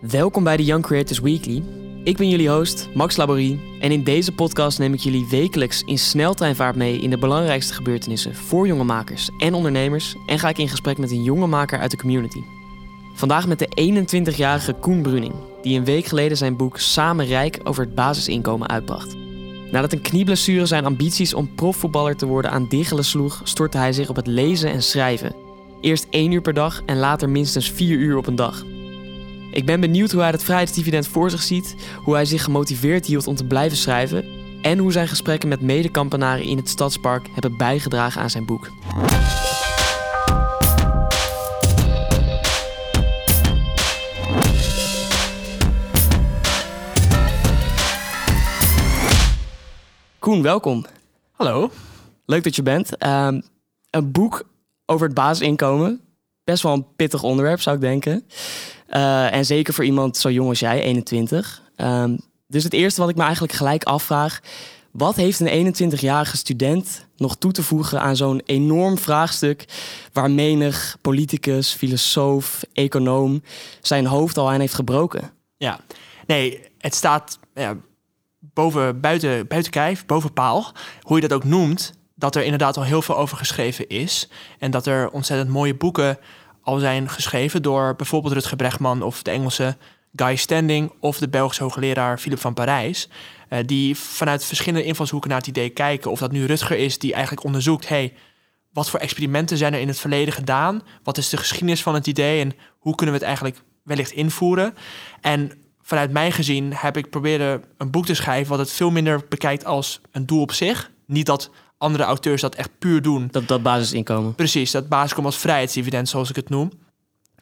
Welkom bij de Young Creators Weekly. Ik ben jullie host, Max Laborie. En in deze podcast neem ik jullie wekelijks in sneltreinvaart mee in de belangrijkste gebeurtenissen voor jonge makers en ondernemers. En ga ik in gesprek met een jonge maker uit de community. Vandaag met de 21-jarige Koen Bruning, die een week geleden zijn boek Samen Rijk over het basisinkomen uitbracht. Nadat een knieblessure zijn ambities om profvoetballer te worden aan diggelen sloeg, stortte hij zich op het lezen en schrijven. Eerst één uur per dag en later minstens vier uur op een dag. Ik ben benieuwd hoe hij het vrijheidsdividend voor zich ziet, hoe hij zich gemotiveerd hield om te blijven schrijven en hoe zijn gesprekken met medekampenaren in het stadspark hebben bijgedragen aan zijn boek. Koen, welkom. Hallo. Leuk dat je bent. Ehm, een boek over het basisinkomen. Best wel een pittig onderwerp, zou ik denken. Uh, en zeker voor iemand zo jong als jij, 21. Um, dus het eerste wat ik me eigenlijk gelijk afvraag... wat heeft een 21-jarige student nog toe te voegen aan zo'n enorm vraagstuk... waar menig politicus, filosoof, econoom zijn hoofd al aan heeft gebroken? Ja, nee, het staat ja, boven, buiten, buiten kijf, boven paal. Hoe je dat ook noemt, dat er inderdaad al heel veel over geschreven is. En dat er ontzettend mooie boeken al zijn geschreven door bijvoorbeeld Rutger Bregman of de Engelse Guy Standing of de Belgische hoogleraar Philip van Parijs. Uh, die vanuit verschillende invalshoeken naar het idee kijken. Of dat nu Rutger is die eigenlijk onderzoekt: hey, wat voor experimenten zijn er in het verleden gedaan? Wat is de geschiedenis van het idee en hoe kunnen we het eigenlijk wellicht invoeren? En vanuit mij gezien heb ik proberen een boek te schrijven wat het veel minder bekijkt als een doel op zich. Niet dat andere auteurs dat echt puur doen. Dat, dat basisinkomen. Precies, dat basisinkomen als vrijheidsdividend, zoals ik het noem.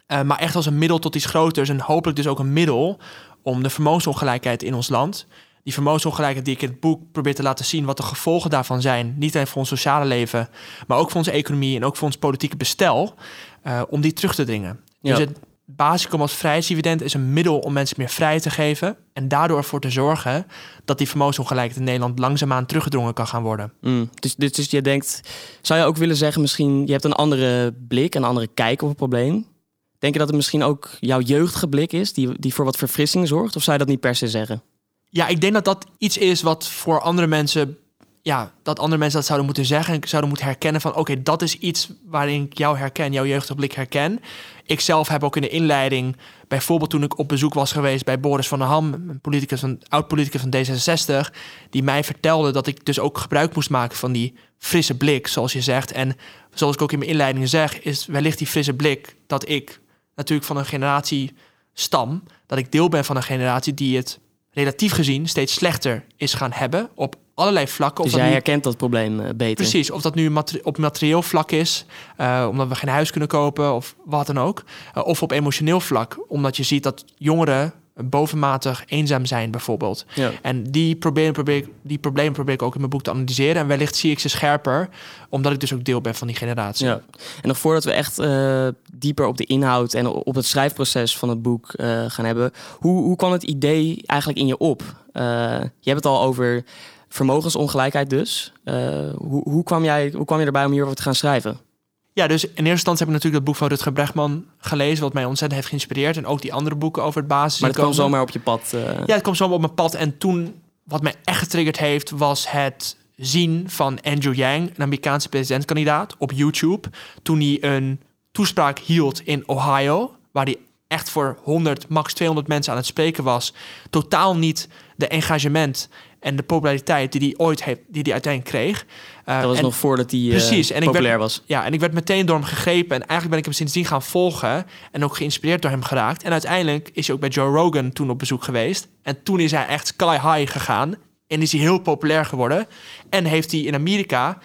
Uh, maar echt als een middel tot iets groters en hopelijk dus ook een middel om de vermogensongelijkheid in ons land, die vermogensongelijkheid die ik in het boek probeer te laten zien, wat de gevolgen daarvan zijn, niet alleen voor ons sociale leven, maar ook voor onze economie en ook voor ons politieke bestel, uh, om die terug te dringen. Ja. Dus het basiskom als vrijheidsdividend is een middel om mensen meer vrijheid te geven. En daardoor ervoor te zorgen dat die vermogensongelijkheid in Nederland langzaamaan teruggedrongen kan gaan worden. Mm, dus, dus, dus je denkt, zou je ook willen zeggen, misschien je hebt een andere blik, een andere kijk op het probleem. Denk je dat het misschien ook jouw jeugdige blik is, die, die voor wat verfrissing zorgt? Of zou je dat niet per se zeggen? Ja, ik denk dat dat iets is wat voor andere mensen ja, dat andere mensen dat zouden moeten zeggen en zouden moeten herkennen van oké, dat is iets waarin ik jou herken, jouw jeugdblik herken. Ik zelf heb ook in de inleiding, bijvoorbeeld toen ik op bezoek was geweest bij Boris van der Ham, een politicus van, oud-politicus van D66, die mij vertelde dat ik dus ook gebruik moest maken van die frisse blik, zoals je zegt. En zoals ik ook in mijn inleiding zeg, is wellicht die frisse blik dat ik natuurlijk van een generatie stam, dat ik deel ben van een generatie die het relatief gezien steeds slechter is gaan hebben op allerlei vlakken. Dus jij herkent dat probleem uh, beter? Precies, of dat nu op materieel vlak is, uh, omdat we geen huis kunnen kopen of wat dan ook. Uh, of op emotioneel vlak, omdat je ziet dat jongeren bovenmatig eenzaam zijn bijvoorbeeld. Ja. En die problemen, probeer ik, die problemen probeer ik ook in mijn boek te analyseren. En wellicht zie ik ze scherper, omdat ik dus ook deel ben van die generatie. Ja. En nog voordat we echt uh, dieper op de inhoud en op het schrijfproces van het boek uh, gaan hebben. Hoe, hoe kwam het idee eigenlijk in je op? Uh, je hebt het al over vermogensongelijkheid dus. hoe, hoe, kwam jij, hoe kwam je erbij om hierover te gaan schrijven? Ja, dus in eerste instantie heb ik natuurlijk dat boek van Rutger Bregman gelezen, wat mij ontzettend heeft geïnspireerd. En ook die andere boeken over het basis. Maar het kwam zomaar op je pad. Uh... Ja, het kwam zomaar op mijn pad. En toen, wat mij echt getriggerd heeft, was het zien van Andrew Yang, een Amerikaanse presidentskandidaat, op YouTube. Toen hij een toespraak hield in Ohio, waar hij echt voor 100, max 200 mensen aan het spreken was. Totaal niet de engagement en de populariteit die hij ooit heeft, die hij uiteindelijk kreeg. Uh, dat was nog voordat hij uh, precies, en populair werd, was. Ja, en ik werd meteen door hem gegrepen. En eigenlijk ben ik hem sindsdien gaan volgen. En ook geïnspireerd door hem geraakt. En uiteindelijk is hij ook bij Joe Rogan toen op bezoek geweest. En toen is hij echt sky high gegaan. En is hij heel populair geworden. En heeft hij in Amerika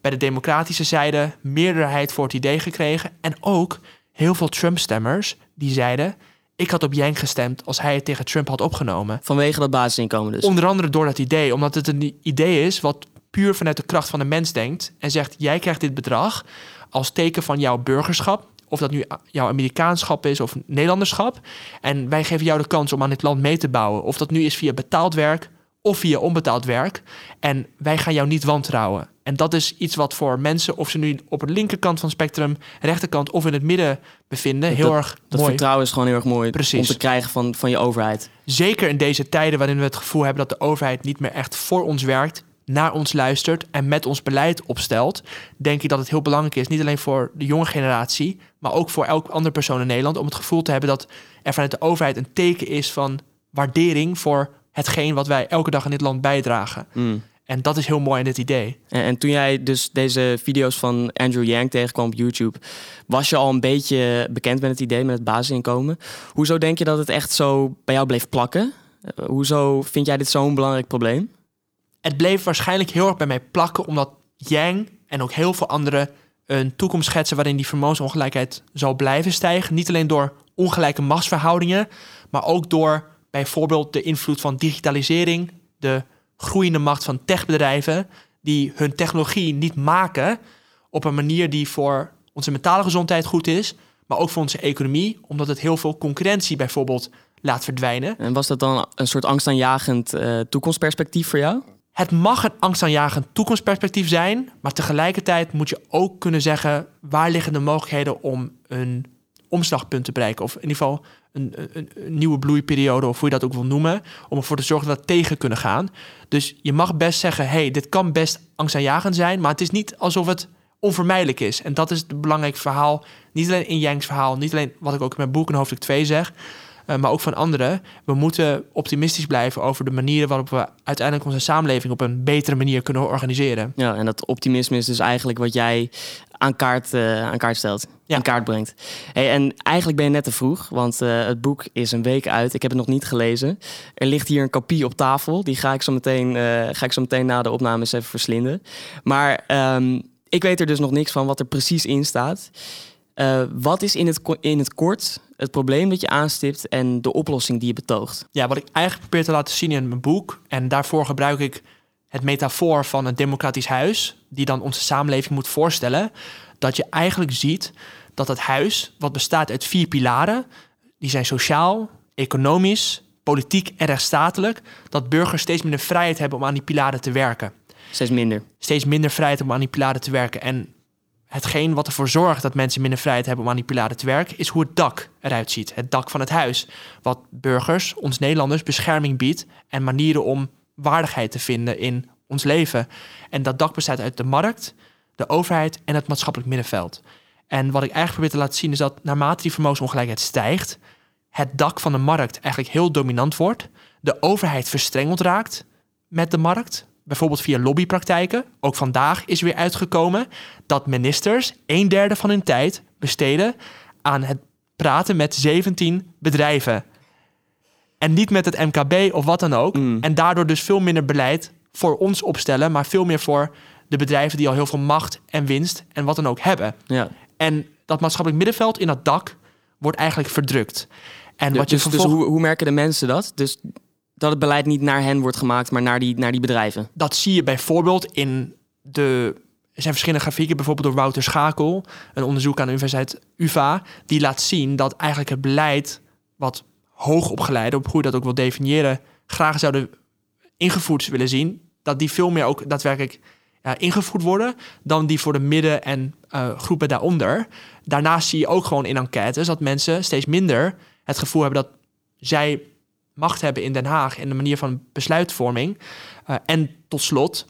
bij de democratische zijde meerderheid voor het idee gekregen. En ook heel veel Trump-stemmers die zeiden ik had op Yang gestemd als hij het tegen Trump had opgenomen. Vanwege dat basisinkomen dus? Onder andere door dat idee. Omdat het een idee is wat puur vanuit de kracht van de mens denkt. En zegt, jij krijgt dit bedrag als teken van jouw burgerschap. Of dat nu jouw Amerikaanschap is of Nederlanderschap. En wij geven jou de kans om aan dit land mee te bouwen. Of dat nu is via betaald werk of via onbetaald werk. En wij gaan jou niet wantrouwen. En dat is iets wat voor mensen, of ze nu op de linkerkant van het spectrum, rechterkant of in het midden bevinden, heel dat, erg dat mooi. vertrouwen is gewoon heel erg mooi Precies. om te krijgen van, van je overheid. Zeker in deze tijden waarin we het gevoel hebben dat de overheid niet meer echt voor ons werkt, naar ons luistert en met ons beleid opstelt, denk ik dat het heel belangrijk is, niet alleen voor de jonge generatie, maar ook voor elke andere persoon in Nederland, om het gevoel te hebben dat er vanuit de overheid een teken is van waardering voor hetgeen wat wij elke dag in dit land bijdragen. Mm. En dat is heel mooi in dit idee. En, en toen jij dus deze video's van Andrew Yang tegenkwam op YouTube, was je al een beetje bekend met het idee, met het basisinkomen. Hoezo denk je dat het echt zo bij jou bleef plakken? Eh, hoezo vind jij dit zo'n belangrijk probleem? Het bleef waarschijnlijk heel erg bij mij plakken, omdat Yang en ook heel veel anderen een toekomst schetsen waarin die vermogensongelijkheid zal blijven stijgen. Niet alleen door ongelijke machtsverhoudingen, maar ook door bijvoorbeeld de invloed van digitalisering, de groeiende macht van techbedrijven, die hun technologie niet maken op een manier die voor onze mentale gezondheid goed is, maar ook voor onze economie, omdat het heel veel concurrentie bijvoorbeeld laat verdwijnen. En was dat dan een soort angstaanjagend eh toekomstperspectief voor jou? Het mag een angstaanjagend toekomstperspectief zijn, maar tegelijkertijd moet je ook kunnen zeggen waar liggen de mogelijkheden om een omslagpunt te bereiken. Of in ieder geval een, een, een nieuwe bloeiperiode, of hoe je dat ook wil noemen, om ervoor te zorgen dat we tegen kunnen gaan. Dus je mag best zeggen, hey, dit kan best angstaanjagend zijn, maar het is niet alsof het onvermijdelijk is. En dat is het belangrijke verhaal, niet alleen in Yanks verhaal, niet alleen wat ik ook in mijn boek in hoofdstuk 2 zeg, uh, maar ook van anderen. We moeten optimistisch blijven over de manieren waarop we uiteindelijk onze samenleving op een betere manier kunnen organiseren. Ja, en dat optimisme is dus eigenlijk wat jij aan kaart, uh, aan kaart stelt, Ja. in kaart brengt. Hey, en eigenlijk ben je net te vroeg, want uh, het boek is een week uit. Ik heb het nog niet gelezen. Er ligt hier een kopie op tafel. Die ga ik zo meteen, uh, ga ik zo meteen na de opname eens even verslinden. Maar um, ik weet er dus nog niks van wat er precies in staat. Uh, wat is in het, in het kort het probleem dat je aanstipt en de oplossing die je betoogt? Ja, wat ik eigenlijk probeer te laten zien in mijn boek, en daarvoor gebruik ik het metafoor van een democratisch huis, die dan onze samenleving moet voorstellen, dat je eigenlijk ziet dat het huis, wat bestaat uit vier pilaren, die zijn sociaal, economisch, politiek en rechtsstatelijk, dat burgers steeds minder vrijheid hebben om aan die pilaren te werken. Steeds minder. Steeds minder vrijheid om aan die pilaren te werken. En hetgeen wat ervoor zorgt dat mensen minder vrijheid hebben om aan te werken, is hoe het dak eruit ziet. Het dak van het huis. Wat burgers, ons Nederlanders, bescherming biedt en manieren om waardigheid te vinden in ons leven. En dat dak bestaat uit de markt, de overheid en het maatschappelijk middenveld. En wat ik eigenlijk probeer te laten zien is dat naarmate die vermogensongelijkheid stijgt, het dak van de markt eigenlijk heel dominant wordt. De overheid verstrengeld raakt met de markt, bijvoorbeeld via lobbypraktijken. Ook vandaag is weer uitgekomen dat ministers een derde van hun tijd besteden aan het praten met 17 bedrijven. En niet met het MKB of wat dan ook. Mm. En daardoor dus veel minder beleid voor ons opstellen, maar veel meer voor de bedrijven die al heel veel macht en winst en wat dan ook hebben. Ja. En dat maatschappelijk middenveld in dat dak wordt eigenlijk verdrukt. En wat je dus, dus vervolg- hoe, hoe merken de mensen dat? Dus dat het beleid niet naar hen wordt gemaakt, maar naar die, naar die bedrijven. dat zie je bijvoorbeeld in de. Er zijn verschillende grafieken, bijvoorbeeld door Wouter Schakel, een onderzoek aan de Universiteit UVA, die laat zien dat eigenlijk het beleid, wat hoogopgeleide, op hoe je dat ook wil definiëren, graag zouden ingevoerd willen zien, dat die veel meer ook daadwerkelijk ja, ingevoerd worden dan die voor de midden- en eh, groepen daaronder. Daarnaast zie je ook gewoon in enquêtes dat mensen steeds minder het gevoel hebben dat zij macht hebben in Den Haag en de manier van besluitvorming. Uh, en tot slot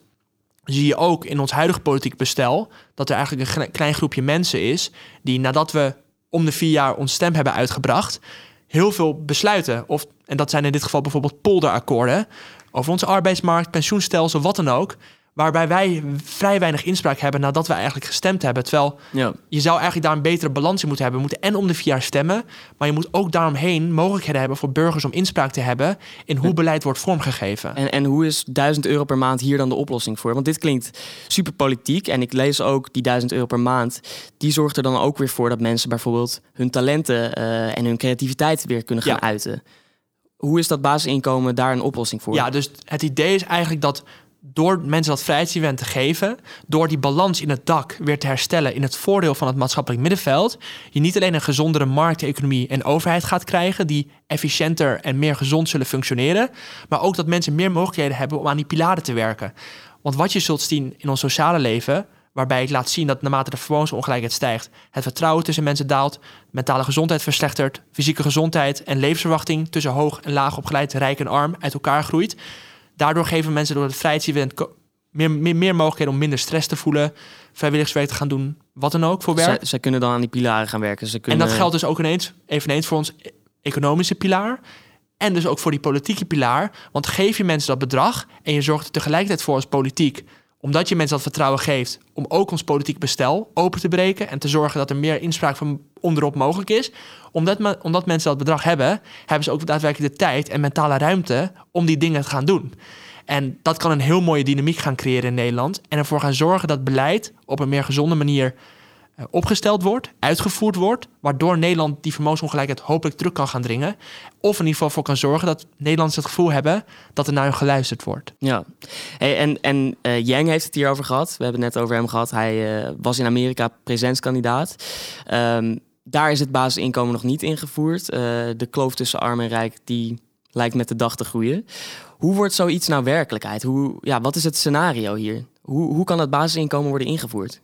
zie je ook in ons huidige politiek bestel dat er eigenlijk een klein groepje mensen is die nadat we om de vier jaar ons stem hebben uitgebracht, heel veel besluiten. Of, en dat zijn in dit geval bijvoorbeeld polderakkoorden over onze arbeidsmarkt, pensioenstelsel, wat dan ook. Waarbij wij vrij weinig inspraak hebben nadat we eigenlijk gestemd hebben. Terwijl Ja. je zou eigenlijk daar een betere balans in moeten hebben. We moeten en om de vier jaar stemmen, maar je moet ook daaromheen mogelijkheden hebben voor burgers om inspraak te hebben in hoe beleid wordt vormgegeven. En, en hoe is 1000 euro per maand hier dan de oplossing voor? Want dit klinkt super politiek. En ik lees ook die 1000 euro per maand. Die zorgt er dan ook weer voor dat mensen bijvoorbeeld hun talenten eh, en hun creativiteit weer kunnen gaan Ja. uiten. Hoe is dat basisinkomen daar een oplossing voor? Ja, dus het idee is eigenlijk dat door mensen dat vrijheidsevent te geven, door die balans in het dak weer te herstellen in het voordeel van het maatschappelijk middenveld, je niet alleen een gezondere markteconomie en overheid gaat krijgen die efficiënter en meer gezond zullen functioneren, maar ook dat mensen meer mogelijkheden hebben om aan die pilaren te werken. Want wat je zult zien in ons sociale leven, waarbij ik laat zien dat naarmate de vermogensongelijkheid stijgt, het vertrouwen tussen mensen daalt, mentale gezondheid verslechtert, fysieke gezondheid en levensverwachting tussen hoog en laag opgeleid, rijk en arm uit elkaar groeit. Daardoor geven mensen door het vrijheidsevent meer, meer, meer mogelijkheden om minder stress te voelen, vrijwilligerswerk te gaan doen, wat dan ook voor werk. Zij, zij kunnen dan aan die pilaren gaan werken. Ze kunnen... En dat geldt dus ook ineens, eveneens voor ons economische pilaar. En dus ook voor die politieke pilaar. Want geef je mensen dat bedrag en je zorgt er tegelijkertijd voor als politiek omdat je mensen dat vertrouwen geeft om ook ons politiek bestel open te breken en te zorgen dat er meer inspraak van onderop mogelijk is. Omdat, omdat mensen dat bedrag hebben, hebben ze ook daadwerkelijk de tijd en mentale ruimte om die dingen te gaan doen. En dat kan een heel mooie dynamiek gaan creëren in Nederland. En ervoor gaan zorgen dat beleid op een meer gezonde manier opgesteld wordt, uitgevoerd wordt, waardoor Nederland die vermogensongelijkheid hopelijk terug kan gaan dringen. Of in ieder geval voor kan zorgen dat Nederlanders het gevoel hebben dat er naar hun geluisterd wordt. Ja, en, en uh, Yang heeft het hierover gehad. We hebben het net over hem gehad. Hij uh, was in Amerika presentskandidaat. Um, daar is het basisinkomen nog niet ingevoerd. De kloof tussen arm en rijk die lijkt met de dag te groeien. Hoe wordt zoiets nou werkelijkheid? Hoe, ja, wat is het scenario hier? Hoe, hoe kan het basisinkomen worden ingevoerd?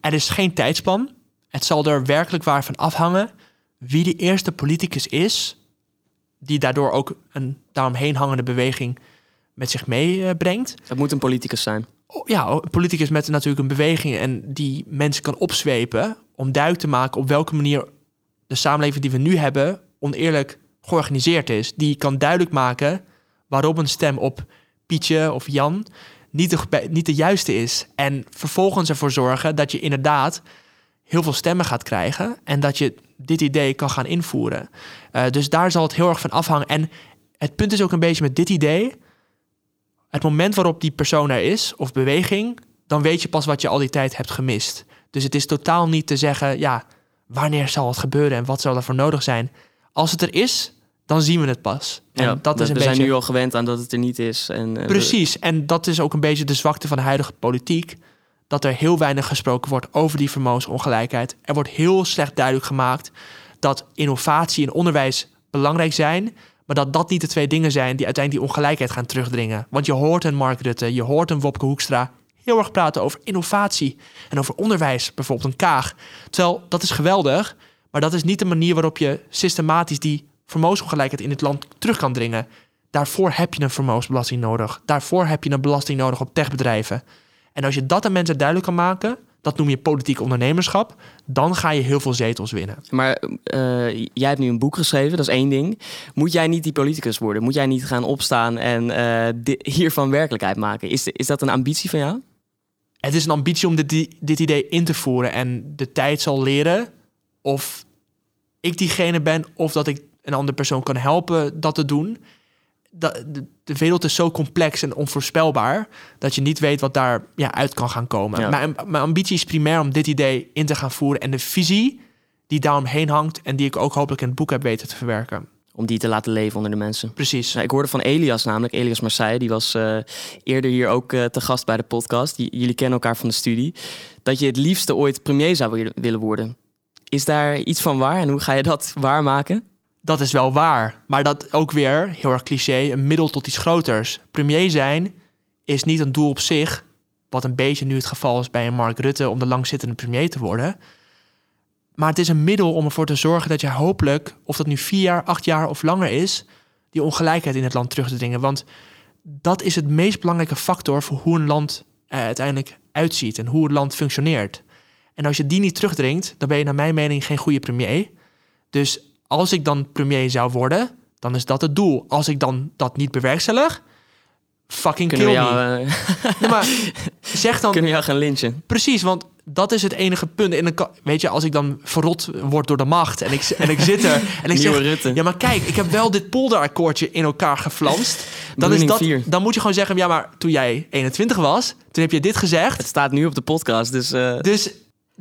Er is geen tijdsplan. Het zal er werkelijk waar van afhangen wie de eerste politicus is, die daardoor ook een daaromheen hangende beweging met zich meebrengt. Het moet een politicus zijn. Ja, een politicus met natuurlijk een beweging en die mensen kan opzwepen om duidelijk te maken op welke manier de samenleving die we nu hebben oneerlijk georganiseerd is. Die kan duidelijk maken waarom een stem op Pietje of Jan niet de, niet de juiste is. En vervolgens ervoor zorgen dat je inderdaad heel veel stemmen gaat krijgen en dat je dit idee kan gaan invoeren. Uh, dus daar zal het heel erg van afhangen. En het punt is ook een beetje met dit idee. Het moment waarop die persoon er is, of beweging, dan weet je pas wat je al die tijd hebt gemist. Dus het is totaal niet te zeggen, ja, wanneer zal het gebeuren en wat zal er voor nodig zijn. Als het er is, dan zien we het pas. En ja, dat is een we beetje... zijn nu al gewend aan dat het er niet is. En, uh, Precies, en dat is ook een beetje de zwakte van de huidige politiek. Dat er heel weinig gesproken wordt over die vermogensongelijkheid. Er wordt heel slecht duidelijk gemaakt dat innovatie en onderwijs belangrijk zijn. Maar dat dat niet de twee dingen zijn die uiteindelijk die ongelijkheid gaan terugdringen. Want je hoort een Mark Rutte, je hoort een Wopke Hoekstra heel erg praten over innovatie en over onderwijs, bijvoorbeeld een Kaag. Terwijl dat is geweldig, maar dat is niet de manier waarop je systematisch die vermogensongelijkheid in het land terug kan dringen. Daarvoor heb je een vermogensbelasting nodig. Daarvoor heb je een belasting nodig op techbedrijven. En als je dat aan mensen duidelijk kan maken, dat noem je politiek ondernemerschap, dan ga je heel veel zetels winnen. Maar uh, jij hebt nu een boek geschreven, dat is één ding. Moet jij niet die politicus worden? Moet jij niet gaan opstaan en uh, hiervan werkelijkheid maken? Is, is dat een ambitie van jou? Het is een ambitie om dit, dit idee in te voeren. En de tijd zal leren of ik diegene ben of dat ik een andere persoon kan helpen dat te doen. Dat, de, de wereld is zo complex en onvoorspelbaar dat je niet weet wat daar ja, uit kan gaan komen. Mijn, mijn ambitie is primair om dit idee in te gaan voeren en de visie die daaromheen hangt en die ik ook hopelijk in het boek heb weten te verwerken. Om die te laten leven onder de mensen. Precies. Nou, ik hoorde van Elias namelijk, Elias Marseille, die was uh, eerder hier ook uh, te gast bij de podcast. Jullie kennen elkaar van de studie. Dat je het liefste ooit premier zou willen worden. Is daar iets van waar en hoe ga je dat waarmaken? Dat is wel waar. Maar dat ook weer, heel erg cliché, een middel tot iets groters. Premier zijn is niet een doel op zich, wat een beetje nu het geval is bij een Mark Rutte om de langzittende premier te worden. Maar het is een middel om ervoor te zorgen dat je hopelijk, of dat nu vier jaar, acht jaar of langer is, die ongelijkheid in het land terug te dringen. Want dat is het meest belangrijke factor voor hoe een land eh, uiteindelijk uitziet en hoe het land functioneert. En als je die niet terugdringt, dan ben je naar mijn mening geen goede premier. Dus als ik dan premier zou worden, dan is dat het doel. Als ik dan dat niet bewerkstellig, fucking Kunnen kill jou, me. Uh... nee, maar zeg dan... Kunnen we jou gaan lynchen? Precies, want dat is het enige punt. En dan, weet je, als ik dan verrot word door de macht en ik, en ik zit er en ik zeg... Ja, maar kijk, ik heb wel dit polderakkoordje in elkaar geflanst. Dan, is dat, dan moet je gewoon zeggen, ja, maar toen jij 21 was, toen heb je dit gezegd. Het staat nu op de podcast, dus... Uh... Dus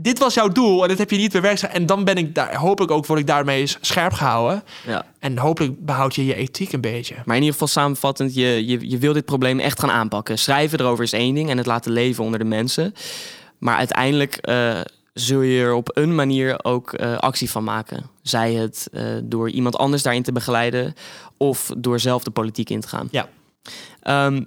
dit was jouw doel en dat heb je niet bewerkt. En dan ben ik daar, hopelijk ook, word ik daarmee scherp gehouden. Ja. En hopelijk behoud je je ethiek een beetje. Maar in ieder geval samenvattend, je, je, je wil dit probleem echt gaan aanpakken. Schrijven erover is één ding en het laten leven onder de mensen. Maar uiteindelijk uh, zul je er op een manier ook uh, actie van maken. Zij het uh, door iemand anders daarin te begeleiden of door zelf de politiek in te gaan. Ja. Um,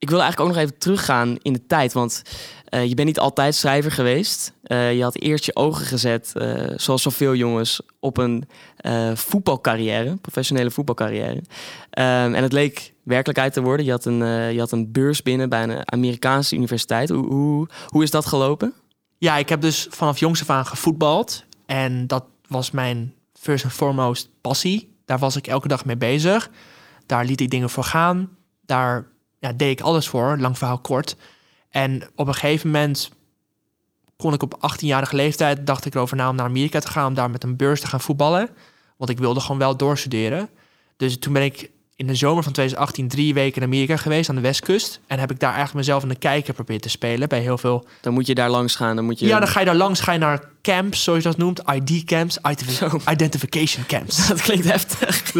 Ik wil eigenlijk ook nog even teruggaan in de tijd, want uh, je bent niet altijd schrijver geweest. Uh, je had eerst je ogen gezet, uh, zoals zoveel jongens, op een voetbalcarrière, professionele voetbalcarrière. Um, en het leek werkelijkheid te worden. Je had, een, je had een beurs binnen bij een Amerikaanse universiteit. Hoe, hoe, hoe is dat gelopen? Ja, ik heb dus vanaf jongs af aan gevoetbald. En dat was mijn first and foremost passie. Daar was ik elke dag mee bezig. Daar liet ik dingen voor gaan. Daar ja, deed ik alles voor, lang verhaal kort. En op een gegeven moment kon ik op 18-jarige leeftijd, dacht ik erover na om naar Amerika te gaan, om daar met een beurs te gaan voetballen. Want ik wilde gewoon wel doorstuderen. Dus toen ben ik in de zomer van 2018 drie weken in Amerika geweest aan de westkust. En heb ik daar eigenlijk mezelf in de kijker proberen te spelen bij heel veel... Dan moet je daar langs gaan, dan moet je... Ja, dan ga je daar langs, ga je naar camps, zoals je dat noemt. ID-camps, identification camps. Dat klinkt heftig.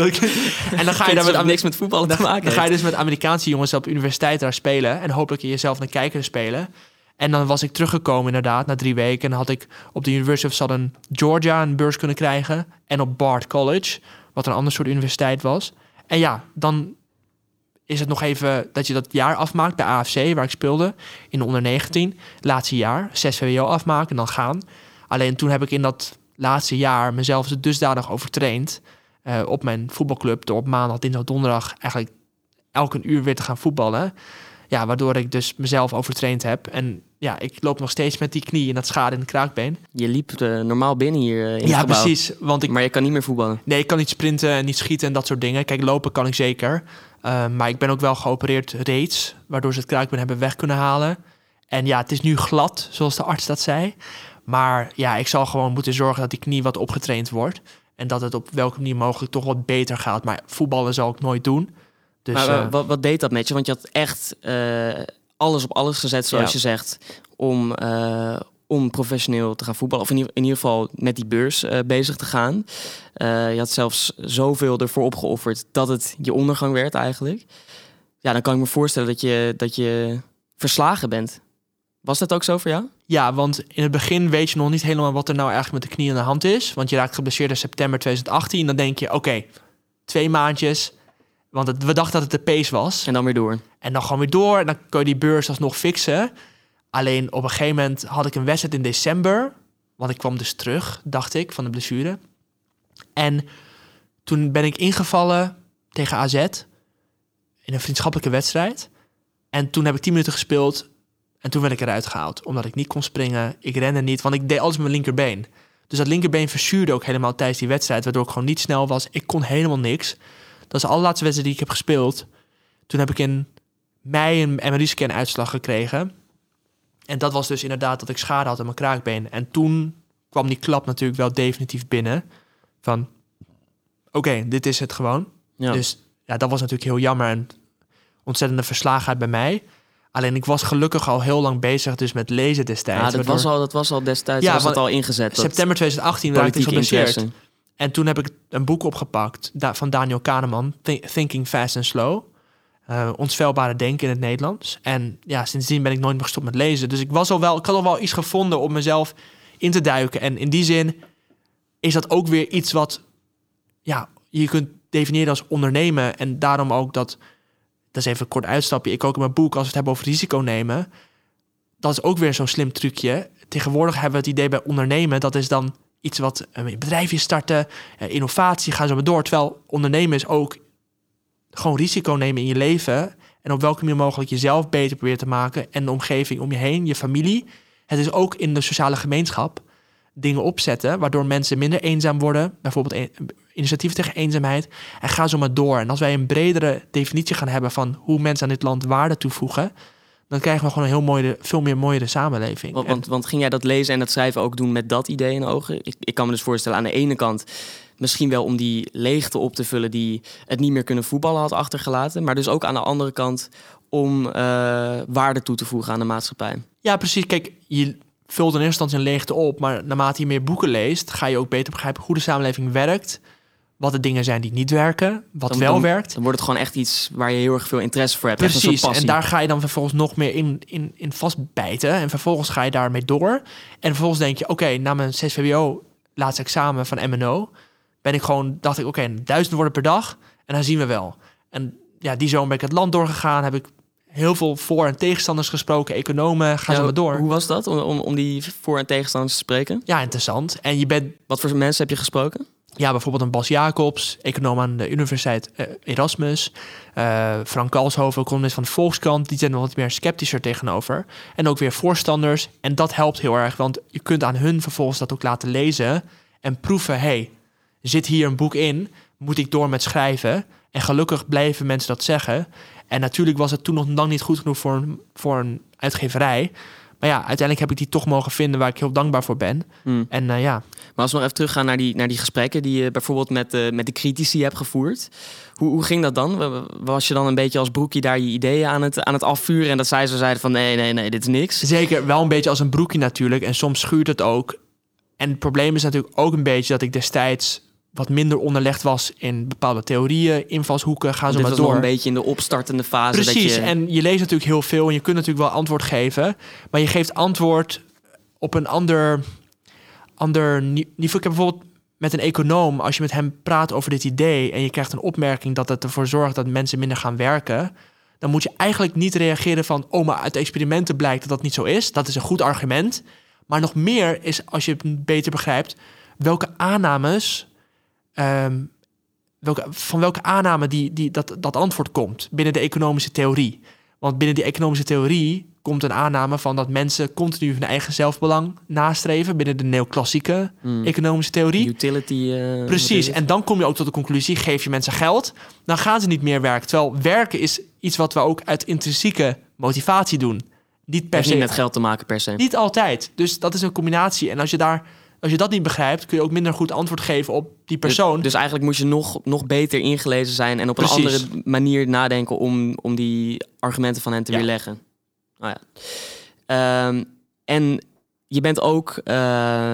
en dan ga je daar met... niks met voetballen te maken Dan ga je dus met Amerikaanse jongens op universiteit daar spelen. En hopelijk jezelf in de kijker spelen. En dan was ik teruggekomen inderdaad, na drie weken. En had ik op de University of Southern Georgia een beurs kunnen krijgen. En op Bard College, wat een ander soort universiteit was. En ja, dan is het nog even dat je dat jaar afmaakt bij AFC, waar ik speelde, in de onder 19. Laatste jaar, 6 VWO afmaken en dan gaan. Alleen toen heb ik in dat laatste jaar mezelf dusdanig overtraind uh, op mijn voetbalclub... door op maandag, dinsdag, donderdag eigenlijk elke uur weer te gaan voetballen. Ja, waardoor ik dus mezelf overtraind heb. En ja, ik loop nog steeds met die knie en dat schade in de kraakbeen. Je liep uh, normaal binnen hier uh, in Ja, precies. Want ik, maar je kan niet meer voetballen. Nee, ik kan niet sprinten en niet schieten en dat soort dingen. Kijk, lopen kan ik zeker. Uh, maar ik ben ook wel geopereerd reeds, waardoor ze het kraakbeen hebben weg kunnen halen. En ja, het is nu glad, zoals de arts dat zei. Maar ja, ik zal gewoon moeten zorgen dat die knie wat opgetraind wordt. En dat het op welke manier mogelijk toch wat beter gaat. Maar voetballen zal ik nooit doen. Dus, maar wat, wat, deed dat met je? Want je had echt alles op alles gezet, zoals je zegt, om, uh, om professioneel te gaan voetballen. Of in, in ieder geval met die beurs uh, bezig te gaan. Uh, je had zelfs zoveel ervoor opgeofferd dat het je ondergang werd eigenlijk. Ja, dan kan ik me voorstellen dat je, dat je verslagen bent. Was dat ook zo voor jou? Ja, want in het begin weet je nog niet helemaal wat er nou eigenlijk met de knie aan de hand is. Want je raakt geblesseerd in september 2018. Dan denk je, oké, twee maandjes, want het, we dachten dat het de pace was. En dan weer door. En dan gewoon weer door. En dan kun je die beurs alsnog fixen. Alleen op een gegeven moment had ik een wedstrijd in december. Want ik kwam dus terug, dacht ik, van de blessure. En toen ben ik ingevallen tegen AZ. In een vriendschappelijke wedstrijd. En toen heb ik 10 minuten gespeeld. En toen werd ik eruit gehaald. Omdat ik niet kon springen. Ik rende niet, want ik deed alles met mijn linkerbeen. Dus dat linkerbeen verzuurde ook helemaal tijdens die wedstrijd. Waardoor ik gewoon niet snel was. Ik kon helemaal niks. Dat is de allerlaatste wedstrijd die ik heb gespeeld. Toen heb ik in mei een MRI-scan uitslag gekregen. En dat was dus inderdaad dat ik schade had aan mijn kraakbeen. En toen kwam die klap natuurlijk wel definitief binnen. Van, oké, dit is het gewoon. Ja. Dus ja, dat was natuurlijk heel jammer en ontzettende verslagenheid bij mij. Alleen ik was gelukkig al heel lang bezig dus met lezen destijds. Ja, dat, was, al, dat was al destijds ja, was dat al ingezet. September 2018 raakte ik geblesseerd. En toen heb ik een boek opgepakt van Daniel Kahneman, Thinking Fast and Slow. Uh, denken in het Nederlands. En ja, sindsdien ben ik nooit meer gestopt met lezen. Dus ik, was al wel, ik had al wel iets gevonden om mezelf in te duiken. En in die zin is dat ook weer iets wat ja, je kunt definiëren als ondernemen. En daarom ook dat, dat is even een kort uitstapje. Ik ook in mijn boek, als we het hebben over risico nemen. Dat is ook weer zo'n slim trucje. Tegenwoordig hebben we het idee bij ondernemen. Dat is dan iets wat een bedrijfje starten, eh, innovatie, gaan zo maar door. Terwijl ondernemen is ook gewoon risico nemen in je leven. En op welke manier mogelijk jezelf beter proberen te maken. En de omgeving om je heen, je familie. Het is ook in de sociale gemeenschap dingen opzetten. Waardoor mensen minder eenzaam worden. Bijvoorbeeld initiatieven tegen eenzaamheid. En ga zo maar door. En als wij een bredere definitie gaan hebben van hoe mensen aan dit land waarde toevoegen dan krijgen we gewoon een heel mooie, veel meer mooiere samenleving. Want, want, want, ging jij dat lezen en dat schrijven ook doen met dat idee in ogen? Ik, ik kan me dus voorstellen, aan de ene kant misschien wel om die leegte op te vullen die het niet meer kunnen voetballen had achtergelaten, maar dus ook aan de andere kant om uh, waarde toe te voegen aan de maatschappij. Ja, precies. Kijk, je vult in eerste instantie een leegte op, maar naarmate je meer boeken leest, ga je ook beter begrijpen hoe de samenleving werkt wat de dingen zijn die niet werken, wat wel werkt. Dan wordt het gewoon echt iets waar je heel erg veel interesse voor hebt. Precies, en daar ga je dan vervolgens nog meer in, in, in vastbijten. En vervolgens ga je daarmee door. En vervolgens denk je, oké, na mijn 6 VWO laatste examen van MNO... ben ik gewoon, dacht ik, oké, duizend woorden per dag. En dan zien we wel. En ja, die zomer ben ik het land doorgegaan. Heb ik heel veel voor- en tegenstanders gesproken, economen, gaan Ja, ze maar door. Hoe was dat om, om, om die voor- en tegenstanders te spreken? Ja, interessant. En je bent Wat voor mensen heb je gesproken? Ja, bijvoorbeeld een Bas Jacobs, econoom aan de Universiteit eh, Erasmus. Eh, Frank Kalshoven, columnist van de Volkskrant, die zijn er wat meer sceptischer tegenover. En ook weer voorstanders. En dat helpt heel erg, want je kunt aan hun vervolgens dat ook laten lezen en proeven: hey, zit hier een boek in? Moet ik door met schrijven? En gelukkig blijven mensen dat zeggen. En natuurlijk was het toen nog lang niet goed genoeg voor een, voor een uitgeverij. Maar ja, uiteindelijk heb ik die toch mogen vinden waar ik heel dankbaar voor ben. Hmm. En eh, ja, Maar als we nog even teruggaan naar die, naar die gesprekken die je bijvoorbeeld met de, met de critici hebt gevoerd. Hoe, hoe ging dat dan? Wa- Was je dan een beetje als broekje daar je ideeën aan het, aan het afvuren en dat zij zo zeiden van nee, nee, nee, dit is niks? Zeker, wel een beetje als een broekje natuurlijk. En soms schuurt het ook. En het probleem is natuurlijk ook een beetje dat ik destijds wat minder onderlegd was in bepaalde theorieën, invalshoeken, ga zo dit maar was door. een beetje in de opstartende fase. Precies, dat je, en je leest natuurlijk heel veel en je kunt natuurlijk wel antwoord geven, maar je geeft antwoord op een ander, ander ni- niveau. Ik heb bijvoorbeeld met een econoom, als je met hem praat over dit idee en je krijgt een opmerking dat het ervoor zorgt dat mensen minder gaan werken, dan moet je eigenlijk niet reageren van, oh, maar uit experimenten blijkt dat dat niet zo is. Dat is een goed argument. Maar nog meer is, als je het beter begrijpt, welke aannames, ehm, welke, van welke aanname die, die, dat, dat antwoord komt binnen de economische theorie. Want binnen die economische theorie komt een aanname van dat mensen continu hun eigen zelfbelang nastreven binnen de neoclassieke Hmm. economische theorie. utility. eh, Precies, en dan kom je ook tot de conclusie: geef je mensen geld, dan gaan ze niet meer werken. Terwijl werken is iets wat we ook uit intrinsieke motivatie doen. Niet per se. niet met geld te maken per se. Niet altijd. Dus dat is een combinatie. En als je, daar, als je dat niet begrijpt, kun je ook minder goed antwoord geven op die persoon. Dus, dus eigenlijk moet je nog, nog beter ingelezen zijn en op Precies. een andere manier nadenken om, om die argumenten van hen te Ja. weerleggen. Oh ja. Ehm, en je bent ook, eh,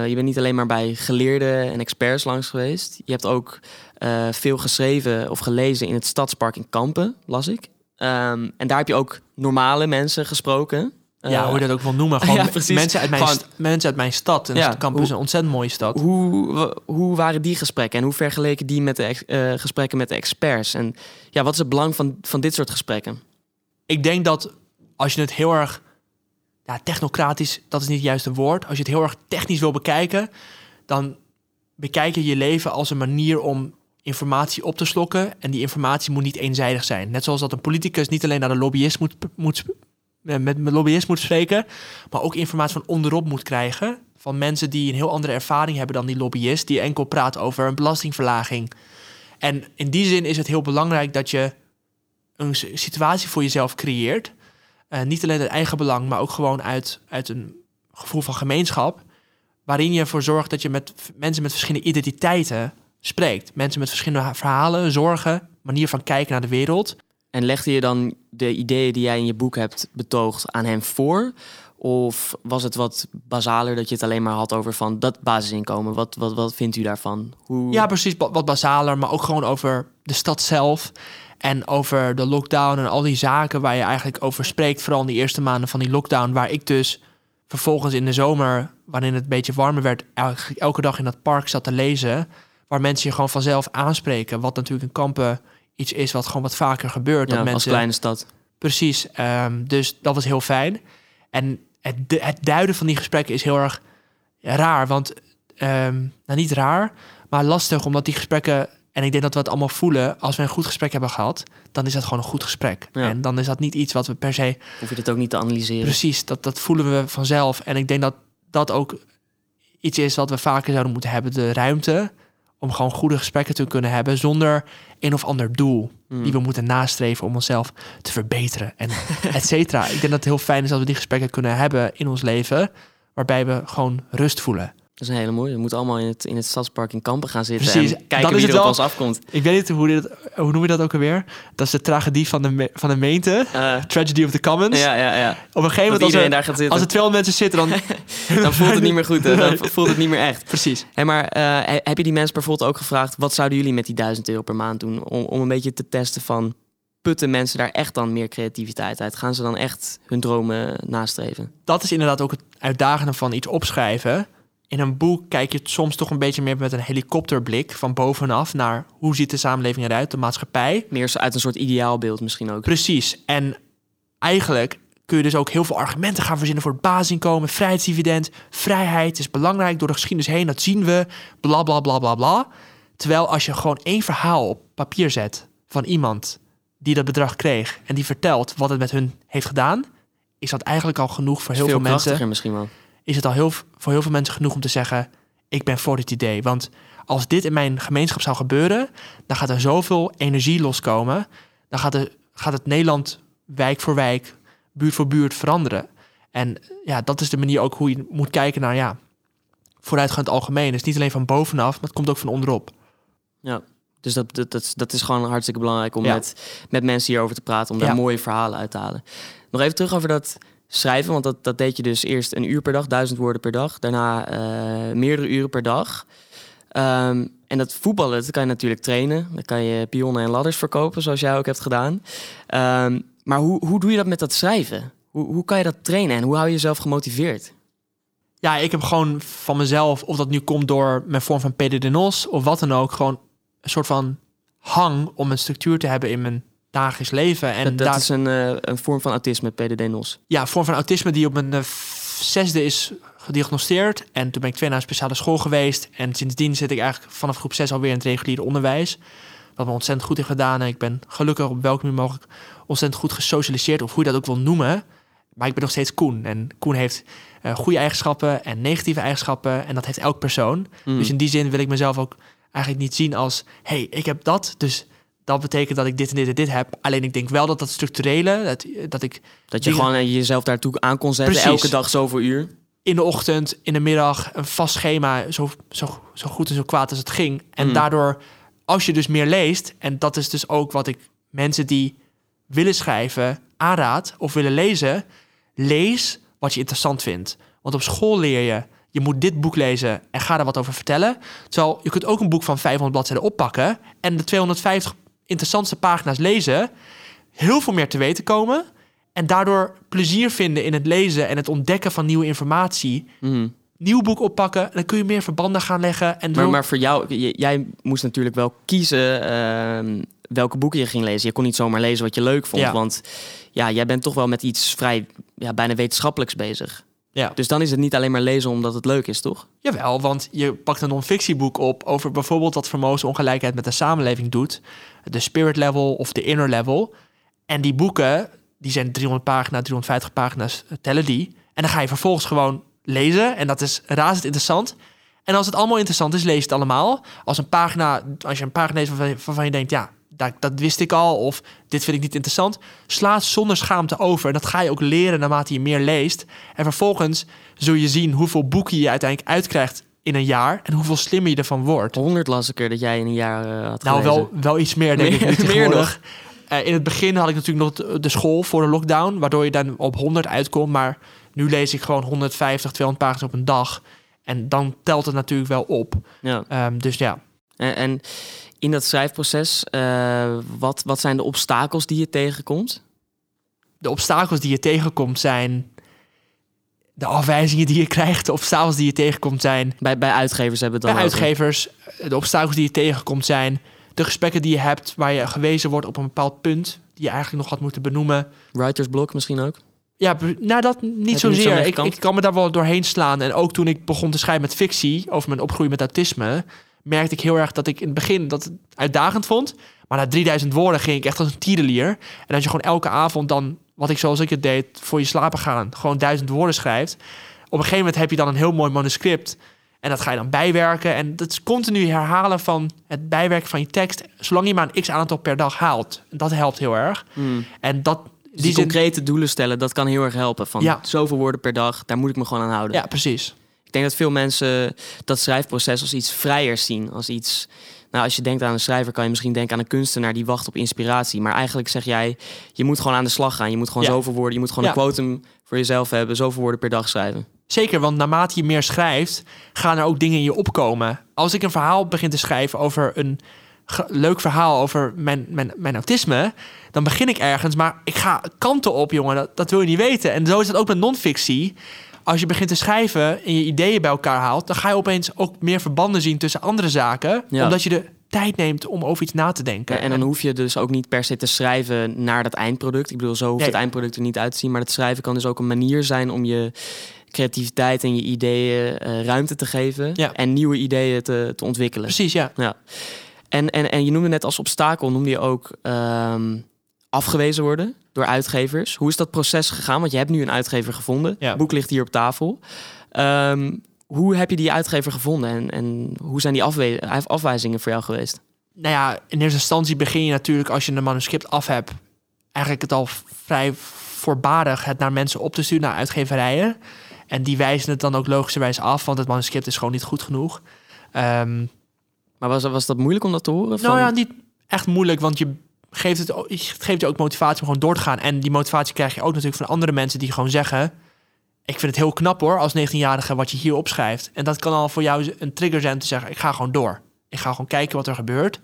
je bent niet alleen maar bij geleerden en experts langs geweest. Je hebt ook eh, veel geschreven of gelezen in het stadspark in Kampen, las ik. Ehm, en daar heb je ook normale mensen gesproken. ja, Eh, hoe je dat ook wil noemen. Gewoon ja, mensen, uit mijn Gewoon- mensen uit mijn stad. En Ja, Kampen is een ontzettend mooie stad. Hoe, hoe waren die gesprekken en hoe vergeleken die met de eh, gesprekken met de experts? En ja, wat is het belang van, van dit soort gesprekken? ik denk dat als je het heel erg ja, technocratisch, dat is niet het juiste woord. Als je het heel erg technisch wil bekijken, dan bekijk je je leven als een manier om informatie op te slokken. En die informatie moet niet eenzijdig zijn. Net zoals dat een politicus niet alleen naar de lobbyist moet, moet eh, met, met lobbyist moet spreken, maar ook informatie van onderop moet krijgen. Van mensen die een heel andere ervaring hebben dan die lobbyist, die enkel praat over een belastingverlaging. En in die zin is het heel belangrijk dat je een situatie voor jezelf creëert. Eh, niet alleen uit eigen belang, maar ook gewoon uit, uit een gevoel van gemeenschap. Waarin je ervoor zorgt dat je met mensen met verschillende identiteiten spreekt. Mensen met verschillende verhalen, zorgen, manier van kijken naar de wereld. En legde je dan de ideeën die jij in je boek hebt betoogd aan hem voor? Of was het wat basaler dat je het alleen maar had over van dat basisinkomen? Wat, wat, wat vindt u daarvan? Hoe... Ja, precies, wat, wat basaler, maar ook gewoon over de stad zelf. En over de lockdown en al die zaken waar je eigenlijk over spreekt. Vooral in die eerste maanden van die lockdown. Waar ik dus vervolgens in de zomer, wanneer het een beetje warmer werd, elke, dag in dat park zat te lezen. Waar mensen je gewoon vanzelf aanspreken. Wat natuurlijk in kampen iets is wat gewoon wat vaker gebeurt. ja, als mensen, kleine stad. Precies. ehm, dus dat was heel fijn. En het, het duiden van die gesprekken is heel erg raar. Want, ehm, nou niet raar, maar lastig. Omdat die gesprekken, en ik denk dat we het allemaal voelen... als we een goed gesprek hebben gehad, dan is dat gewoon een goed gesprek. Ja. En dan is dat niet iets wat we per se... Hoef je dit ook niet te analyseren? Precies, dat, dat voelen we vanzelf. En ik denk dat dat ook iets is wat we vaker zouden moeten hebben. De ruimte om gewoon goede gesprekken te kunnen hebben... zonder een of ander doel Hmm. die we moeten nastreven om onszelf te verbeteren en et cetera. Ik denk dat het heel fijn is dat we die gesprekken kunnen hebben in ons leven, waarbij we gewoon rust voelen. Dat is een hele mooie. We moeten allemaal in het, in het stadspark in Kampen gaan zitten Precies, en kijken dat wie is er het op wel. ons afkomt. Ik weet niet hoe, dit, hoe noem je dat ook alweer? Dat is de tragedie van de, van de meente. Eh, Tragedy of the Commons. ja, ja, ja. Op een gegeven moment, als er, daar gaat zitten. als er 200 mensen zitten, dan... Dan voelt het niet meer goed. hè. Dan voelt het niet meer echt. Precies. Hey, maar eh, he- heb je die mensen bijvoorbeeld ook gevraagd... wat zouden jullie met die 1000 euro per maand doen? Om, om een beetje te testen van... putten mensen daar echt dan meer creativiteit uit? Gaan ze dan echt hun dromen nastreven? Dat is inderdaad ook het uitdagende van iets opschrijven. In een boek kijk je soms toch een beetje meer met een helikopterblik van bovenaf naar hoe ziet de samenleving eruit, de maatschappij. Meer uit een soort ideaalbeeld misschien ook. Precies. En eigenlijk kun je dus ook heel veel argumenten gaan verzinnen voor het basisinkomen, vrijheidsdividend, vrijheid is belangrijk door de geschiedenis heen, dat zien we, bla bla bla bla bla. Terwijl als je gewoon één verhaal op papier zet van iemand die dat bedrag kreeg en die vertelt wat het met hun heeft gedaan, is dat eigenlijk al genoeg voor heel veel, veel mensen. misschien wel. Is het al heel, voor heel veel mensen genoeg om te zeggen: Ik ben voor dit idee. Want als dit in mijn gemeenschap zou gebeuren, dan gaat er zoveel energie loskomen. Dan gaat, er, gaat het Nederland wijk voor wijk, buurt voor buurt veranderen. En ja, dat is de manier ook hoe je moet kijken naar ja, vooruitgang in het algemeen. Dus niet alleen van bovenaf, maar het komt ook van onderop. Ja. Dus dat, dat, dat, dat is gewoon hartstikke belangrijk om Ja. met, met mensen hierover te praten, om daar Ja. mooie verhalen uit te halen. Nog even terug over dat schrijven, want dat, dat deed je dus eerst een uur per dag, duizend woorden per dag, daarna eh, meerdere uren per dag. Ehm, en dat voetballen, dat kan je natuurlijk trainen. Dan kan je pionnen en ladders verkopen, zoals jij ook hebt gedaan. Ehm, maar hoe, hoe doe je dat met dat schrijven? Hoe, hoe kan je dat trainen en hoe hou je jezelf gemotiveerd? Ja, ik heb gewoon van mezelf, of dat nu komt door mijn vorm van PDD-NOS of wat dan ook, gewoon een soort van hang om een structuur te hebben in mijn dagelijks leven. En dat dat daar, is een, eh, een vorm van autisme, PDD-NOS. ja, een vorm van autisme die op mijn eh, zesde is gediagnosticeerd. En toen ben ik twee naar een speciale school geweest. En sindsdien zit ik eigenlijk vanaf groep 6 alweer in het reguliere onderwijs. Wat me ontzettend goed heeft gedaan. En ik ben gelukkig op welke manier mogelijk ontzettend goed gesocialiseerd. Of hoe je dat ook wil noemen. Maar ik ben nog steeds Koen. En Koen heeft eh, goede eigenschappen en negatieve eigenschappen. En dat heeft elk persoon. Mm. Dus in die zin wil ik mezelf ook eigenlijk niet zien als... hey, ik heb dat, dus dat betekent dat ik dit en dit en dit heb. Alleen ik denk wel dat dat structurele, dat, dat ik Dat je dingen- gewoon jezelf daartoe aan kon zetten, Precies. elke dag zoveel uur. in de ochtend, in de middag, een vast schema, zo, zo, zo goed en zo kwaad als het ging. En Mm. daardoor, als je dus meer leest, en dat is dus ook wat ik mensen die willen schrijven aanraad of willen lezen, lees wat je interessant vindt. Want op school leer je, je moet dit boek lezen en ga daar wat over vertellen. Terwijl je kunt ook een boek van 500 bladzijden oppakken en de 250 interessantste pagina's lezen, heel veel meer te weten komen en daardoor plezier vinden in het lezen en het ontdekken van nieuwe informatie. Mhm. Nieuw boek oppakken, en dan kun je meer verbanden gaan leggen. En Maar, maar voor jou, jij moest natuurlijk wel kiezen ehm, welke boeken je ging lezen. Je kon niet zomaar lezen wat je leuk vond. Ja. Want ja, jij bent toch wel met iets vrij ja, bijna wetenschappelijks bezig. Ja. Dus dan is het niet alleen maar lezen omdat het leuk is, toch? Jawel, want je pakt een non-fictieboek op over bijvoorbeeld wat vermogensongelijkheid met de samenleving doet. De spirit level of de inner level. En die boeken, die zijn 300 pagina's, 350 pagina's, eh, tellen die. En dan ga je vervolgens gewoon lezen. En dat is razend interessant. En als het allemaal interessant is, lees het allemaal. Als, een pagina, als je een pagina leest waarvan je, waarvan je denkt, ja, dat, dat wist ik al. Of dit vind ik niet interessant. Sla het zonder schaamte over. En dat ga je ook leren naarmate je meer leest. En vervolgens zul je zien hoeveel boeken je uiteindelijk uitkrijgt in een jaar. En hoeveel slimmer je ervan wordt. 100 las ik er dat jij in een jaar eh, had Nou, gelezen. wel, wel iets meer, denk Meer- ik. nu meer tegenwoordig. Eh, in het begin had ik natuurlijk nog de- de school voor de lockdown, waardoor je dan op 100 uitkomt. Maar nu lees ik gewoon 150, 200 pagina's op een dag. En dan telt het natuurlijk wel op. Ja. Ehm, dus ja, En, en in dat schrijfproces, eh, wat, wat zijn de obstakels die je tegenkomt? de obstakels die je tegenkomt zijn de afwijzingen die je krijgt. De obstakels die je tegenkomt zijn Bij, bij uitgevers hebben we bij dan over. uitgevers. De obstakels die je tegenkomt zijn de gesprekken die je hebt waar je gewezen wordt op een bepaald punt die je eigenlijk nog had moeten benoemen. Writersblok misschien ook? Ja, nou dat niet zozeer. zo'n ik, ik kan me daar wel doorheen slaan. En ook toen ik begon te schrijven met fictie over mijn opgroeien met autisme, merkte ik heel erg dat ik in het begin dat het uitdagend vond. Maar na 3000 woorden ging ik echt als een tierenlier. En als je gewoon elke avond dan, wat ik zoals ik het deed, voor je slapen gaan, gewoon duizend woorden schrijft. Op een gegeven moment heb je dan een heel mooi manuscript. En dat ga je dan bijwerken. En dat is continu herhalen van het bijwerken van je tekst. Zolang je maar een x aantal per dag haalt. Dat helpt heel erg. En dat, Dus die concrete doelen stellen, dat kan heel erg helpen. Van Ja. zoveel woorden per dag, daar moet ik me gewoon aan houden. Ja, precies. Ik denk dat veel mensen dat schrijfproces als iets vrijers zien. Als iets. Nou, als je denkt aan een schrijver, kan je misschien denken aan een kunstenaar die wacht op inspiratie. Maar eigenlijk zeg jij, je moet gewoon aan de slag gaan. Je moet gewoon Ja. zoveel woorden, je moet gewoon Ja. een quotum voor jezelf hebben, zoveel woorden per dag schrijven. Zeker, want naarmate je meer schrijft, gaan er ook dingen in je opkomen. Als ik een verhaal begin te schrijven over een leuk verhaal over mijn, mijn, mijn autisme, dan begin ik ergens, maar ik ga kanten op, jongen. Dat, dat wil je niet weten. En zo is het ook met non-fictie. Als je begint te schrijven en je ideeën bij elkaar haalt, dan ga je opeens ook meer verbanden zien tussen andere zaken, Ja. omdat je de tijd neemt om over iets na te denken. Ja, en dan hoef je dus ook niet per se te schrijven naar dat eindproduct. Ik bedoel, zo hoeft Nee. het eindproduct er niet uit te zien. Maar het schrijven kan dus ook een manier zijn om je creativiteit en je ideeën eh, ruimte te geven. Ja. En nieuwe ideeën te, te ontwikkelen. Precies, ja. Ja. En, en, en je noemde net als obstakel, noemde je ook ehm, afgewezen worden door uitgevers. Hoe is dat proces gegaan? Want je hebt nu een uitgever gevonden. Ja. Het boek ligt hier op tafel. Ehm, hoe heb je die uitgever gevonden en, en hoe zijn die afwijzingen voor jou geweest? Nou ja, in eerste instantie begin je natuurlijk als je een manuscript af hebt, eigenlijk het al vrij voorbarig het naar mensen op te sturen, naar uitgeverijen. En die wijzen het dan ook logischerwijs af, want het manuscript is gewoon niet goed genoeg. Ehm, Maar was, was dat moeilijk om dat te horen? Nou ja, niet echt moeilijk, want je geeft het, geeft je ook motivatie om gewoon door te gaan. En die motivatie krijg je ook natuurlijk van andere mensen die gewoon zeggen... ik vind het heel knap hoor, als 19-jarige wat je hier opschrijft. En dat kan al voor jou een trigger zijn te zeggen... ik ga gewoon door. Ik ga gewoon kijken wat er gebeurt.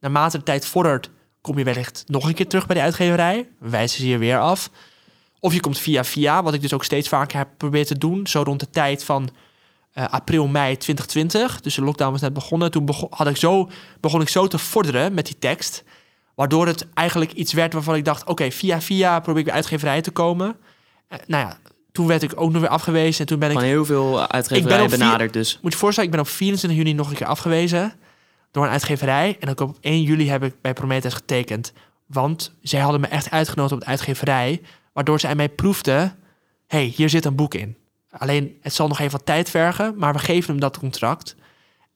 Naarmate de tijd vordert, kom je wellicht nog een keer terug bij de uitgeverij. Wijzen ze je weer af. Of je komt via via, wat ik dus ook steeds vaker heb geprobeerd te doen. Zo rond de tijd van eh, april, mei 2020. Dus de lockdown was net begonnen. Toen begon, had ik zo, begon ik zo te vorderen met die tekst. Waardoor het eigenlijk iets werd waarvan ik dacht... oké, via via probeer ik bij uitgeverijen te komen. Eh, nou ja, toen werd ik ook nog weer afgewezen. En toen ben ik... Van heel veel uitgeverijen vier- benaderd dus. Moet je voorstellen, ik ben op 24 juni nog een keer afgewezen door een uitgeverij. En ook op 1 juli heb ik bij Prometheus getekend. Want zij hadden me echt uitgenodigd op de uitgeverij. Waardoor zij mij proefden, hey, hier zit een boek in. Alleen, het zal nog even wat tijd vergen, maar we geven hem dat contract.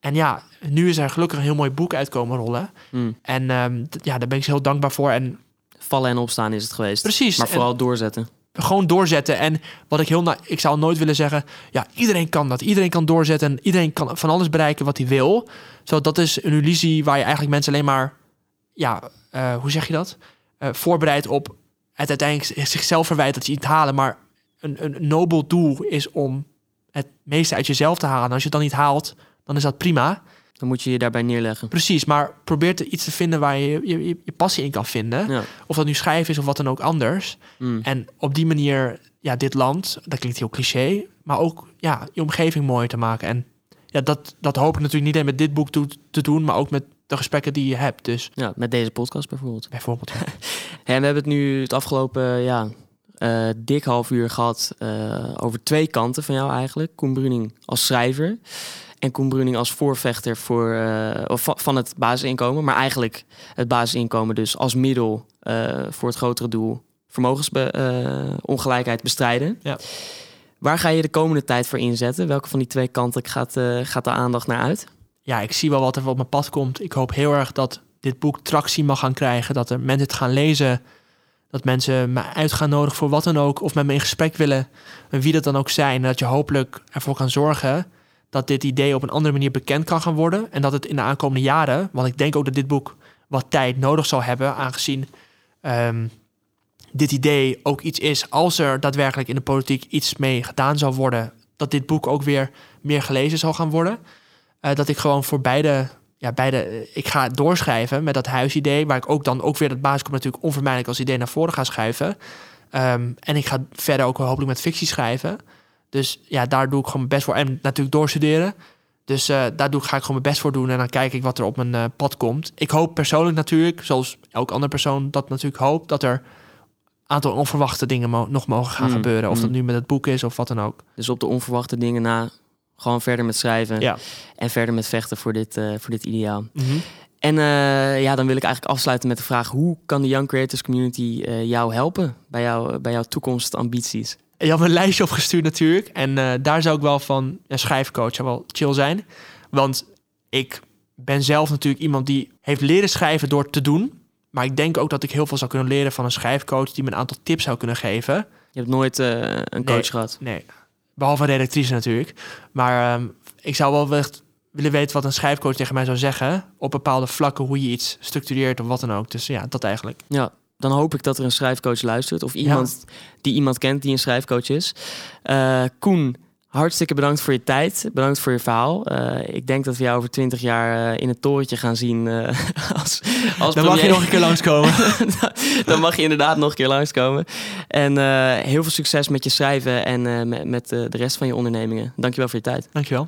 En ja, nu is er gelukkig een heel mooi boek uitkomen rollen. Hmm. En ehm, ja, daar ben ik ze heel dankbaar voor. En Vallen en opstaan is het geweest. precies, Maar en- vooral doorzetten. gewoon doorzetten. En wat ik heel ik zou nooit willen zeggen, ja, iedereen kan dat. Iedereen kan doorzetten en iedereen kan van alles bereiken wat hij wil. Zo, dat is een illusie waar je eigenlijk mensen alleen maar, ja, eh, hoe zeg je dat? Eh, voorbereidt op het uiteindelijk zichzelf verwijt dat ze iets halen. Maar een, een nobel doel is om het meeste uit jezelf te halen. En als je het dan niet haalt, dan is dat prima. Dan moet je je daarbij neerleggen. Precies, maar probeer te iets te vinden waar je je, je, je passie in kan vinden. Ja. Of dat nu schrijven is of wat dan ook anders. Mm. En op die manier, ja, dit land, dat klinkt heel cliché, maar ook ja, je omgeving mooier te maken. En ja, dat, dat hoop ik natuurlijk niet alleen met dit boek toe, te doen, maar ook met de gesprekken die je hebt. Dus ja, met deze podcast bijvoorbeeld. bijvoorbeeld. ja. En we hebben het nu het afgelopen ja, eh, dik half uur gehad eh, over twee kanten van jou eigenlijk. Koen Bruning als schrijver en Koen Bruning als voorvechter voor, eh, van het basisinkomen. Maar eigenlijk het basisinkomen dus als middel eh, voor het grotere doel vermogensongelijkheid bestrijden. Ja. Waar ga je de komende tijd voor inzetten? Welke van die twee kanten gaat, eh, gaat de aandacht naar uit? ja, ik zie wel wat er op mijn pad komt. Ik hoop heel erg dat dit boek tractie mag gaan krijgen, dat er mensen het gaan lezen. Dat mensen me uit gaan nodigen voor wat dan ook. Of met me in gesprek willen. En wie dat dan ook zijn. En dat je hopelijk ervoor kan zorgen dat dit idee op een andere manier bekend kan gaan worden. En dat het in de aankomende jaren. Want ik denk ook dat dit boek wat tijd nodig zal hebben. Aangezien ehm, dit idee ook iets is. Als er daadwerkelijk in de politiek iets mee gedaan zal worden. Dat dit boek ook weer meer gelezen zal gaan worden. Eh, dat ik gewoon voor beide ja, beide, eh, ik ga het doorschrijven met dat huisidee, waar ik ook dan ook weer dat basiskomt natuurlijk onvermijdelijk als idee naar voren ga schuiven. Ehm, en ik ga verder ook hopelijk met fictie schrijven. Dus ja, daar doe ik gewoon mijn best voor. En natuurlijk doorstuderen. Dus eh, daar doe, ik- ga ik gewoon mijn best voor doen. En dan kijk ik wat er op mijn eh, pad komt. Ik hoop persoonlijk natuurlijk, zoals elk andere persoon dat natuurlijk hoopt, dat er een aantal onverwachte dingen mo- nog mogen gaan Mm, gebeuren. Of dat mm. nu met het boek is of wat dan ook. Dus op de onverwachte dingen na gewoon verder met schrijven Ja. en verder met vechten voor dit, eh, voor dit ideaal. En eh, ja, dan wil ik eigenlijk afsluiten met de vraag: hoe kan de Young Creators Community jou helpen bij, jou, bij jouw toekomstambities? Je had me een lijstje opgestuurd natuurlijk. En eh, daar zou ik wel van een schrijfcoach zou wel chill zijn. Want ik ben zelf natuurlijk iemand die heeft leren schrijven door te doen. Maar ik denk ook dat ik heel veel zou kunnen leren van een schrijfcoach die me een aantal tips zou kunnen geven. Je hebt nooit eh, een coach Nee. gehad. Nee, behalve een redactrice natuurlijk. Maar ehm, ik zou wel echt willen weten wat een schrijfcoach tegen mij zou zeggen. Op bepaalde vlakken hoe je iets structureert of wat dan ook. Dus ja, dat eigenlijk. Ja, dan hoop ik dat er een schrijfcoach luistert of iemand die iemand kent die een schrijfcoach is. Eh, Koen, hartstikke bedankt voor je tijd. Bedankt voor je verhaal. Eh, ik denk dat we jou over twintig jaar eh, in het torentje gaan zien als, als Dan mag je nog een keer langskomen. dan mag je inderdaad nog een keer langskomen. En heel veel succes met je schrijven en met, met de rest van je ondernemingen. Dankjewel voor je tijd. Dankjewel.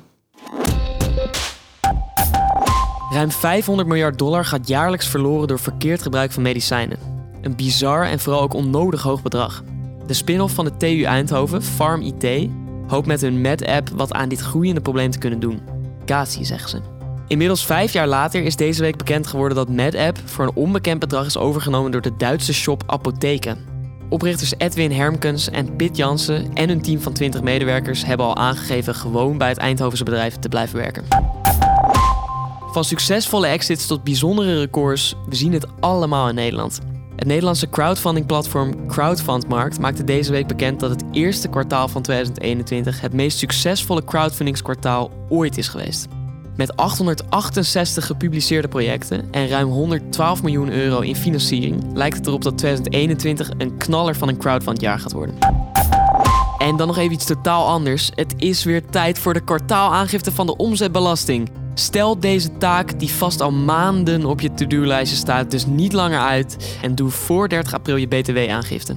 Ruim 500 miljard dollar gaat jaarlijks verloren door verkeerd gebruik van medicijnen. Een bizar en vooral ook onnodig hoog bedrag. De spin-off van de TU Eindhoven, Farm IT, hoopt met hun Med-app wat aan dit groeiende probleem te kunnen doen. Cassie, zeggen ze. Inmiddels vijf jaar later is deze week bekend geworden dat MedApp voor een onbekend bedrag is overgenomen door de Duitse shop Apotheken. Oprichters Edwin Hermkens en Pit Jansen en hun team van 20 medewerkers hebben al aangegeven gewoon bij het Eindhovense bedrijf te blijven werken. Van succesvolle exits tot bijzondere records, we zien het allemaal in Nederland. Het Nederlandse crowdfunding-platform Crowdfundmarkt maakte deze week bekend dat het eerste kwartaal van 2021 het meest succesvolle crowdfundingskwartaal ooit is geweest. Met 868 gepubliceerde projecten en ruim 112 miljoen euro in financiering lijkt het erop dat 2021 een knaller van een crowdfundjaar gaat worden. En dan nog even iets totaal anders. Het is weer tijd voor de kwartaalaangifte van de omzetbelasting. Stel deze taak, die vast al maanden op je to-do-lijstje staat, dus niet langer uit en doe voor 30 april je BTW-aangifte.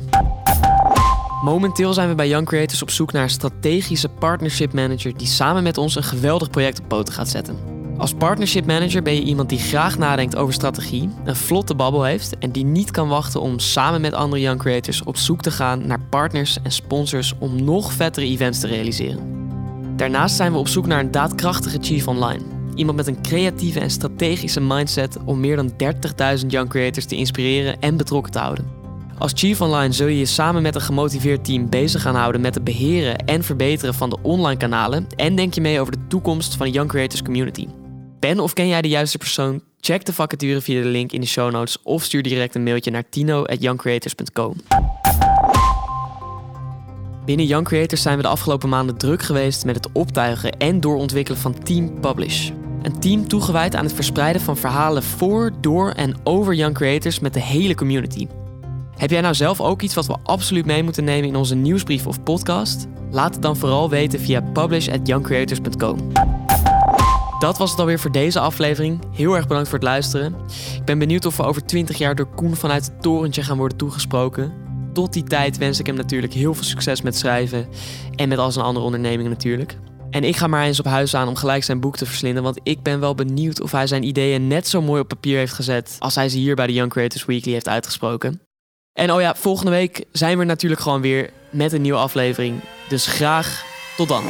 Momenteel zijn we bij Young Creators op zoek naar een strategische partnership manager die samen met ons een geweldig project op poten gaat zetten. Als partnership manager ben je iemand die graag nadenkt over strategie, een vlotte babbel heeft en die niet kan wachten om samen met andere Young Creators op zoek te gaan naar partners en sponsors om nog vettere events te realiseren. Daarnaast zijn we op zoek naar een daadkrachtige chief online. Iemand met een creatieve en strategische mindset om meer dan 30.000 Young Creators te inspireren en betrokken te houden. Als Chief Online zul je je samen met een gemotiveerd team bezig gaan houden met het beheren en verbeteren van de online kanalen en denk je mee over de toekomst van de Young Creators Community. Ben of ken jij de juiste persoon? Check de vacature via de link in de show notes of stuur direct een mailtje naar tino@youngcreators.com. Binnen Young Creators zijn we de afgelopen maanden druk geweest met het optuigen en doorontwikkelen van Team Publish. Een team toegewijd aan het verspreiden van verhalen voor, door en over Young Creators met de hele community. Heb jij nou zelf ook iets wat we absoluut mee moeten nemen in onze nieuwsbrief of podcast? Laat het dan vooral weten via publish@youngcreators.com. Dat was het alweer voor deze aflevering. Heel erg bedankt voor het luisteren. Ik ben benieuwd of we over 20 jaar door Koen vanuit het torentje gaan worden toegesproken. Tot die tijd wens ik hem natuurlijk heel veel succes met schrijven en met al zijn andere ondernemingen natuurlijk. En ik ga maar eens op huis aan om gelijk zijn boek te verslinden, want ik ben wel benieuwd of hij zijn ideeën net zo mooi op papier heeft gezet als hij ze hier bij de Young Creators Weekly heeft uitgesproken. En oh ja, volgende week zijn we natuurlijk gewoon weer met een nieuwe aflevering. Dus graag tot dan.